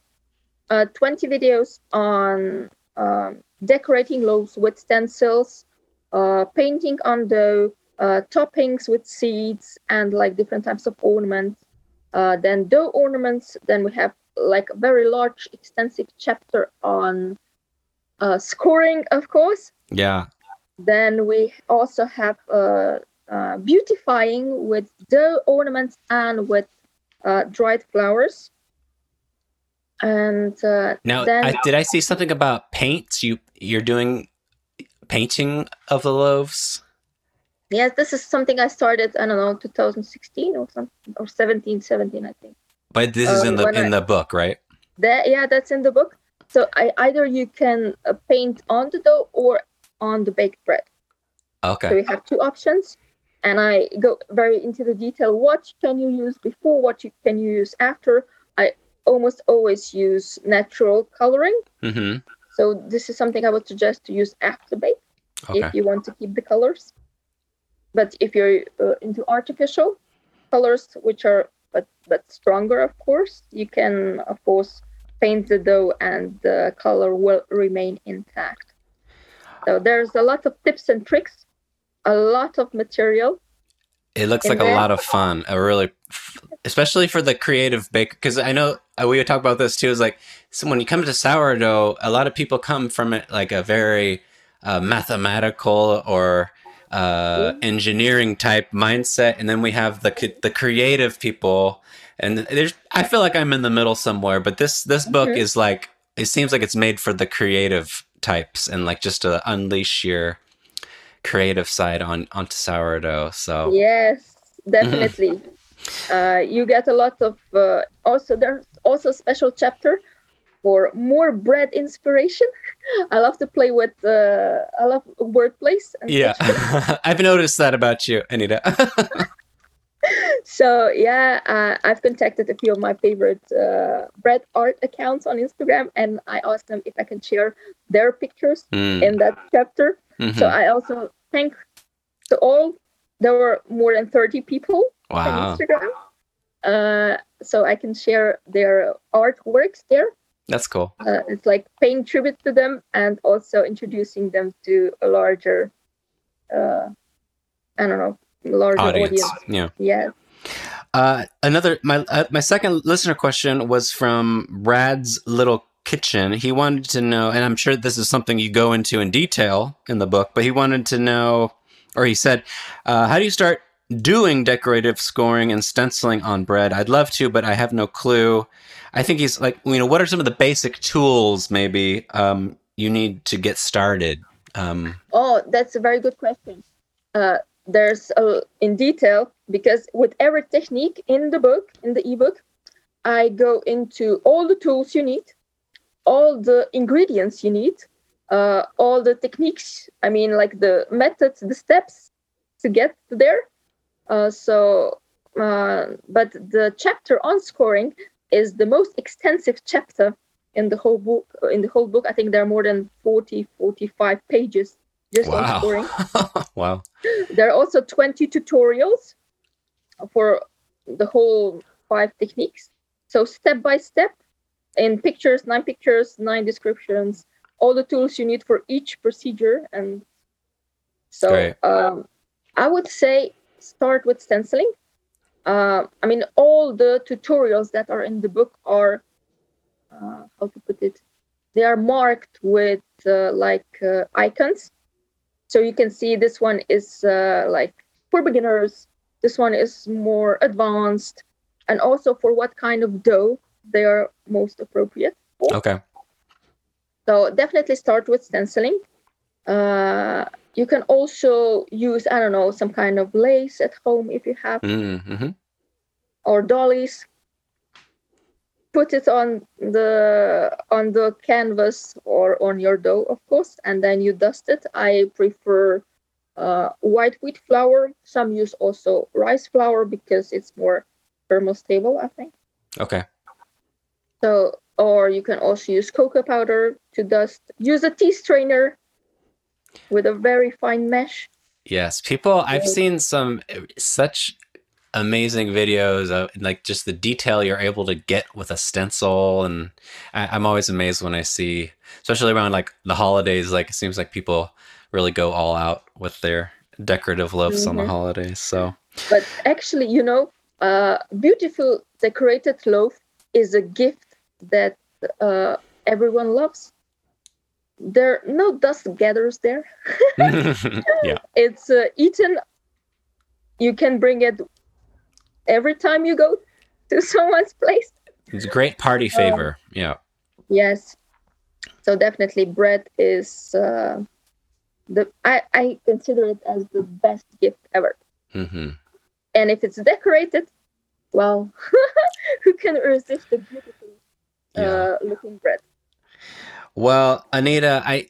uh, 20 videos on um, decorating loaves with stencils, uh, painting on dough, uh, toppings with seeds, and like different types of ornaments. Uh, then dough ornaments. Then we have like a very large, extensive chapter on uh, scoring, of course. Yeah. Then we also have uh, uh, beautifying with dough ornaments and with uh, dried flowers. And uh, Now, then I, did I see something about paints? You you're doing painting of the loaves? yes, this is something I started. I don't know, 2016 or something, or 17, 17, I think. But this is Uh, in the in I- the book, right? That yeah, that's in the book. So I either you can uh, paint on the dough or on the baked bread. Okay. So we have two options, and I go very into the detail. What can you use before? What you can you use after? I almost always use natural coloring. Mm-hmm. So this is something I would suggest to use after bake Okay. if you want to keep the colors. But if you're uh, into artificial colors, which are but but stronger, of course, you can of course paint the dough and the color will remain intact. So there's a lot of tips and tricks, a lot of material. It looks And like a lot of fun. A really, especially for the creative baker, because I know uh, we would talk about this too. Is like so when you come to sourdough, a lot of people come from it like a very uh, mathematical or uh, engineering type mindset, and then we have the the creative people. And there's, I feel like I'm in the middle somewhere. But this this book Mhm. is like it seems like it's made for the creative types and like just to unleash your creative side on onto sourdough. So Yes, definitely. uh, you get a lot of uh, also there's also a special chapter for more bread inspiration. I love to play with uh, I love wordplays. And Yeah. I've noticed that about you, Anita. so yeah, uh, I've contacted a few of my favorite uh, bread art accounts on Instagram, and I asked them if I can share their pictures Mm, in that chapter. Mhm. So I also thank to all. There were more than thirty people wow. on Instagram. Uh, so I can share their artworks there. That's cool. Uh, it's like paying tribute to them and also introducing them to a larger, uh, I don't know, larger Audience. audience. Yeah. Yeah. Uh, another my uh, my second listener question was from Brad's little kitchen. He wanted to know, and I'm sure this is something you go into in detail in the book, but he wanted to know, or he said, uh, "How do you start doing decorative scoring and stenciling on bread? I'd love to, but I have no clue." I think he's like, you know, what are some of the basic tools maybe um, you need to get started? Um, Oh, that's a very good question. Uh, there's a, in detail because with every technique in the book, in the ebook, I go into all the tools you need, all the ingredients you need, uh, all the techniques. I mean, like the methods, the steps to get there. Uh, so, uh, but the chapter on scoring is the most extensive chapter in the whole book. In the whole book, I think there are more than 40, 45 pages just on Wow. scoring. wow. There are also 20 tutorials for the whole five techniques. So step by step, in pictures, nine pictures, nine descriptions, all the tools you need for each procedure. And so um, I would say start with stenciling. Uh, I mean, all the tutorials that are in the book are, uh, how to put it, they are marked with uh, like uh, icons. So you can see this one is uh, like for beginners, this one is more advanced, and also for what kind of dough they are most appropriate. for. Okay. So definitely start with stenciling. Uh, you can also use, I don't know, some kind of lace at home if you have, Mm-hmm. or dollies. Put it on the on the canvas or on your dough, of course, and then you dust it. I prefer uh, white wheat flour. Some use also rice flour because it's more thermostable, I think. Okay. So, or you can also use cocoa powder to dust. Use a tea strainer with a very fine mesh. Yes, people. I've seen some uh, such amazing videos of like just the detail you're able to get with a stencil, and I, I'm always amazed when I see, especially around like the holidays. Like it seems like people really go all out with their decorative loaves on the Mhm. holidays. So But actually, you know, uh, beautiful decorated loaf is a gift that uh, everyone loves. There no dust gathers there. yeah, It's uh, eaten. You can bring it every time you go to someone's place. it's a great party favor. Yeah. Yes. So definitely bread is uh, the I, I consider it as the best gift ever. hmm And if it's decorated, well, who can resist the beautiful Yeah. uh, looking bread? Well, Anita, I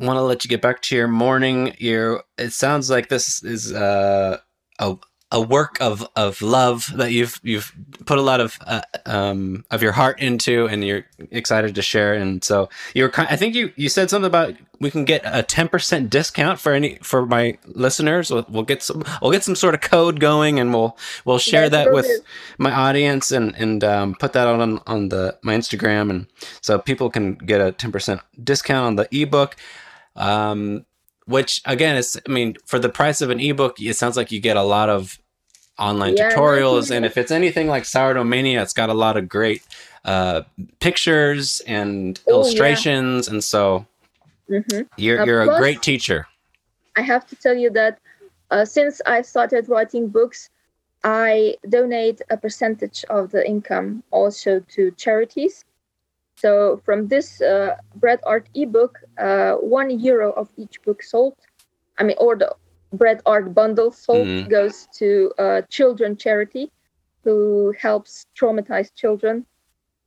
want to let you get back to your morning. Your it sounds like this is uh, a a work of, of love that you've you've put a lot of uh, um, of your heart into, and you're excited to share. And so you're, I think you you said something about we can get a ten percent discount for any for my listeners. We'll, we'll get some we'll get some sort of code going, and we'll we'll share Yes, that with my audience and and um, put that on on the my Instagram, and so people can get a ten percent discount on the ebook. Um, which again is, I mean, for the price of an ebook, it sounds like you get a lot of online Yeah, tutorials, and if it's anything like Sourdough Mania, it's got a lot of great uh, pictures and Oh, yeah. illustrations, and so Mhm. you're Uh, you're a plus- great teacher. I have to tell you that uh, since I started writing books, I donate a percentage of the income also to charities. So from this uh, bread art ebook, uh, one euro of each book sold, I mean, or the bread art bundle sold Mhm. goes to a children charity who helps traumatized children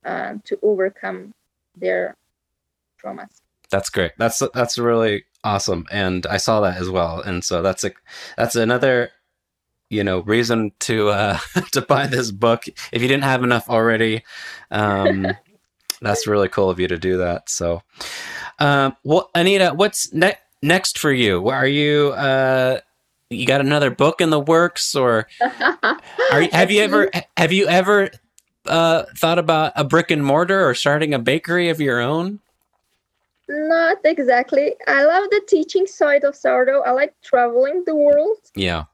uh, to overcome their traumas. That's great. That's that's really awesome, and I saw that as well. And so that's a that's another you know reason to uh, to buy this book if you didn't have enough already. Um, that's really cool of you to do that. So, um, well, Anita, what's ne- next for you? Are you uh, you got another book in the works, or are have you ever have you ever uh, thought about a brick and mortar or starting a bakery of your own? Not exactly. I love the teaching side of sourdough. I like traveling the world. Yeah.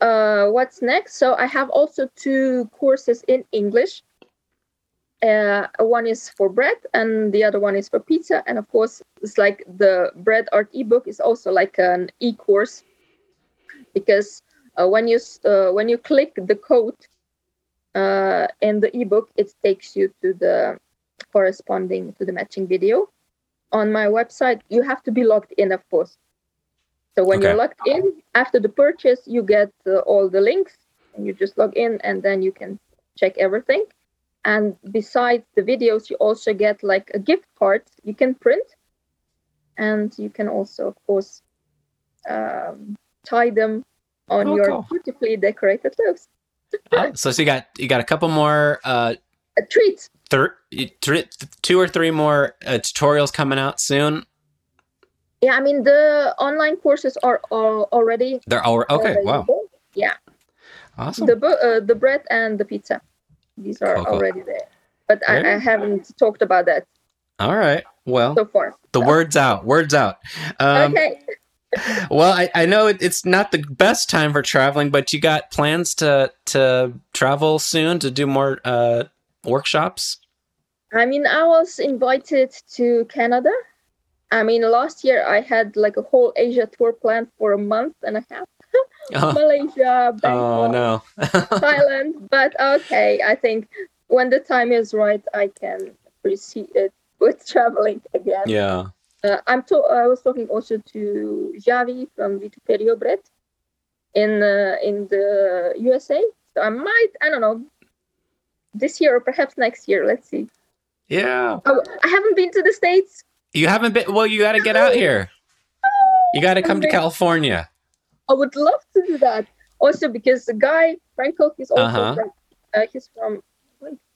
Uh, what's next? So I have also two courses in English. Uh, one is for bread, and the other one is for pizza. And of course, it's like the bread art ebook is also like an e-course because uh, when you uh, when you click the code uh, in the ebook, it takes you to the corresponding to the matching video. On my website, you have to be logged in, of course. So when Okay. you're logged in, after the purchase, you get uh, all the links, and you just log in, and then you can check everything. And besides the videos, you also get like a gift card you can print, and you can also, of course, um, tie them on Oh, your cool. beautifully decorated loaves. Oh, so, so you got you got a couple more uh, A treat. Thir- three, two or three more uh, tutorials coming out soon. Yeah, I mean the online courses are, are already They're all okay. Wow, available. Yeah, awesome. the uh, the bread and the pizza, these are Cool, cool. already there. But I, I haven't talked about that all right. Well, so far. the word's out. Word's out. Um, okay. Well, I, I know it, it's not the best time for traveling, but you got plans to to travel soon to do more uh, workshops. I mean, I was invited to Canada. I mean, last year I had like a whole Asia tour planned for a month and a half. Oh, Malaysia, oh Bangkok, no. Thailand. But okay, I think when the time is right, I can proceed with traveling again. yeah. Uh, I'm to- I was talking also to Javi from Vituperio Bread in uh, in the USA. So I might I don't know this year or perhaps next year. Let's see. Yeah. Oh, I haven't been to the states. You haven't been. Well, you got to get out here. You got to come to California. I would love to do that. Also because the guy Frank Cook is also Uh-huh. from uh, he's from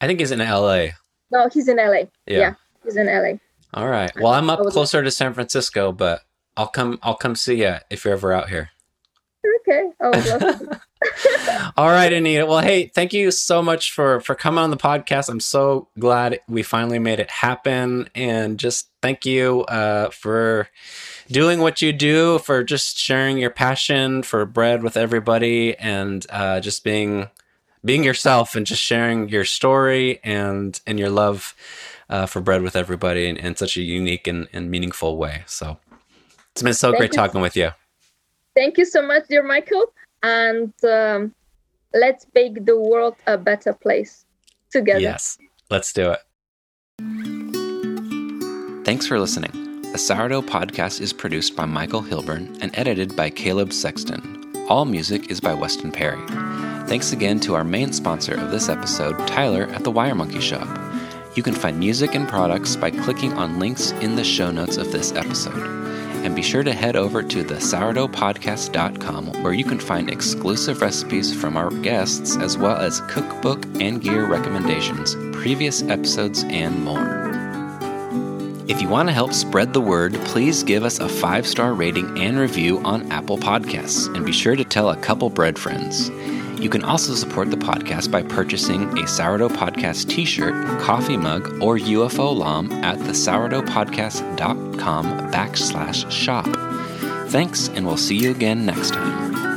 I think he's in L.A. no he's in LA. Yeah. Yeah, he's in LA. All right. Well, I'm up closer to San Francisco, but I'll come. I'll come see you if you're ever out here. Okay, I would love to. All right, Anita. Well, hey, thank you so much for for coming on the podcast. I'm so glad we finally made it happen, and just thank you uh, for doing what you do, for just sharing your passion for bread with everybody, and uh, just being being yourself, and just sharing your story and and your love uh, for bread with everybody in, in such a unique and, and meaningful way. So it's been so Thank great you. talking with you. Thank you so much, dear Michael, and um, let's make the world a better place together. Yes, let's do it. Thanks for listening. The Sourdough Podcast is produced by Michael Hilburn and edited by Caleb Sexton. All music is by Weston Perry. Thanks again to our main sponsor of this episode, Tyler at the Wire Monkey Shop. You can find music and products by clicking on links in the show notes of this episode. And be sure to head over to the sourdoughpodcast.com where you can find exclusive recipes from our guests as well as cookbook and gear recommendations, previous episodes, and more. If you want to help spread the word, please give us a five star rating and review on Apple Podcasts, and be sure to tell a couple bread friends. You can also support the podcast by purchasing a Sourdough Podcast t shirt, coffee mug, or UFO llama at the sourdoughpodcast.com backslash shop. Thanks, and we'll see you again next time.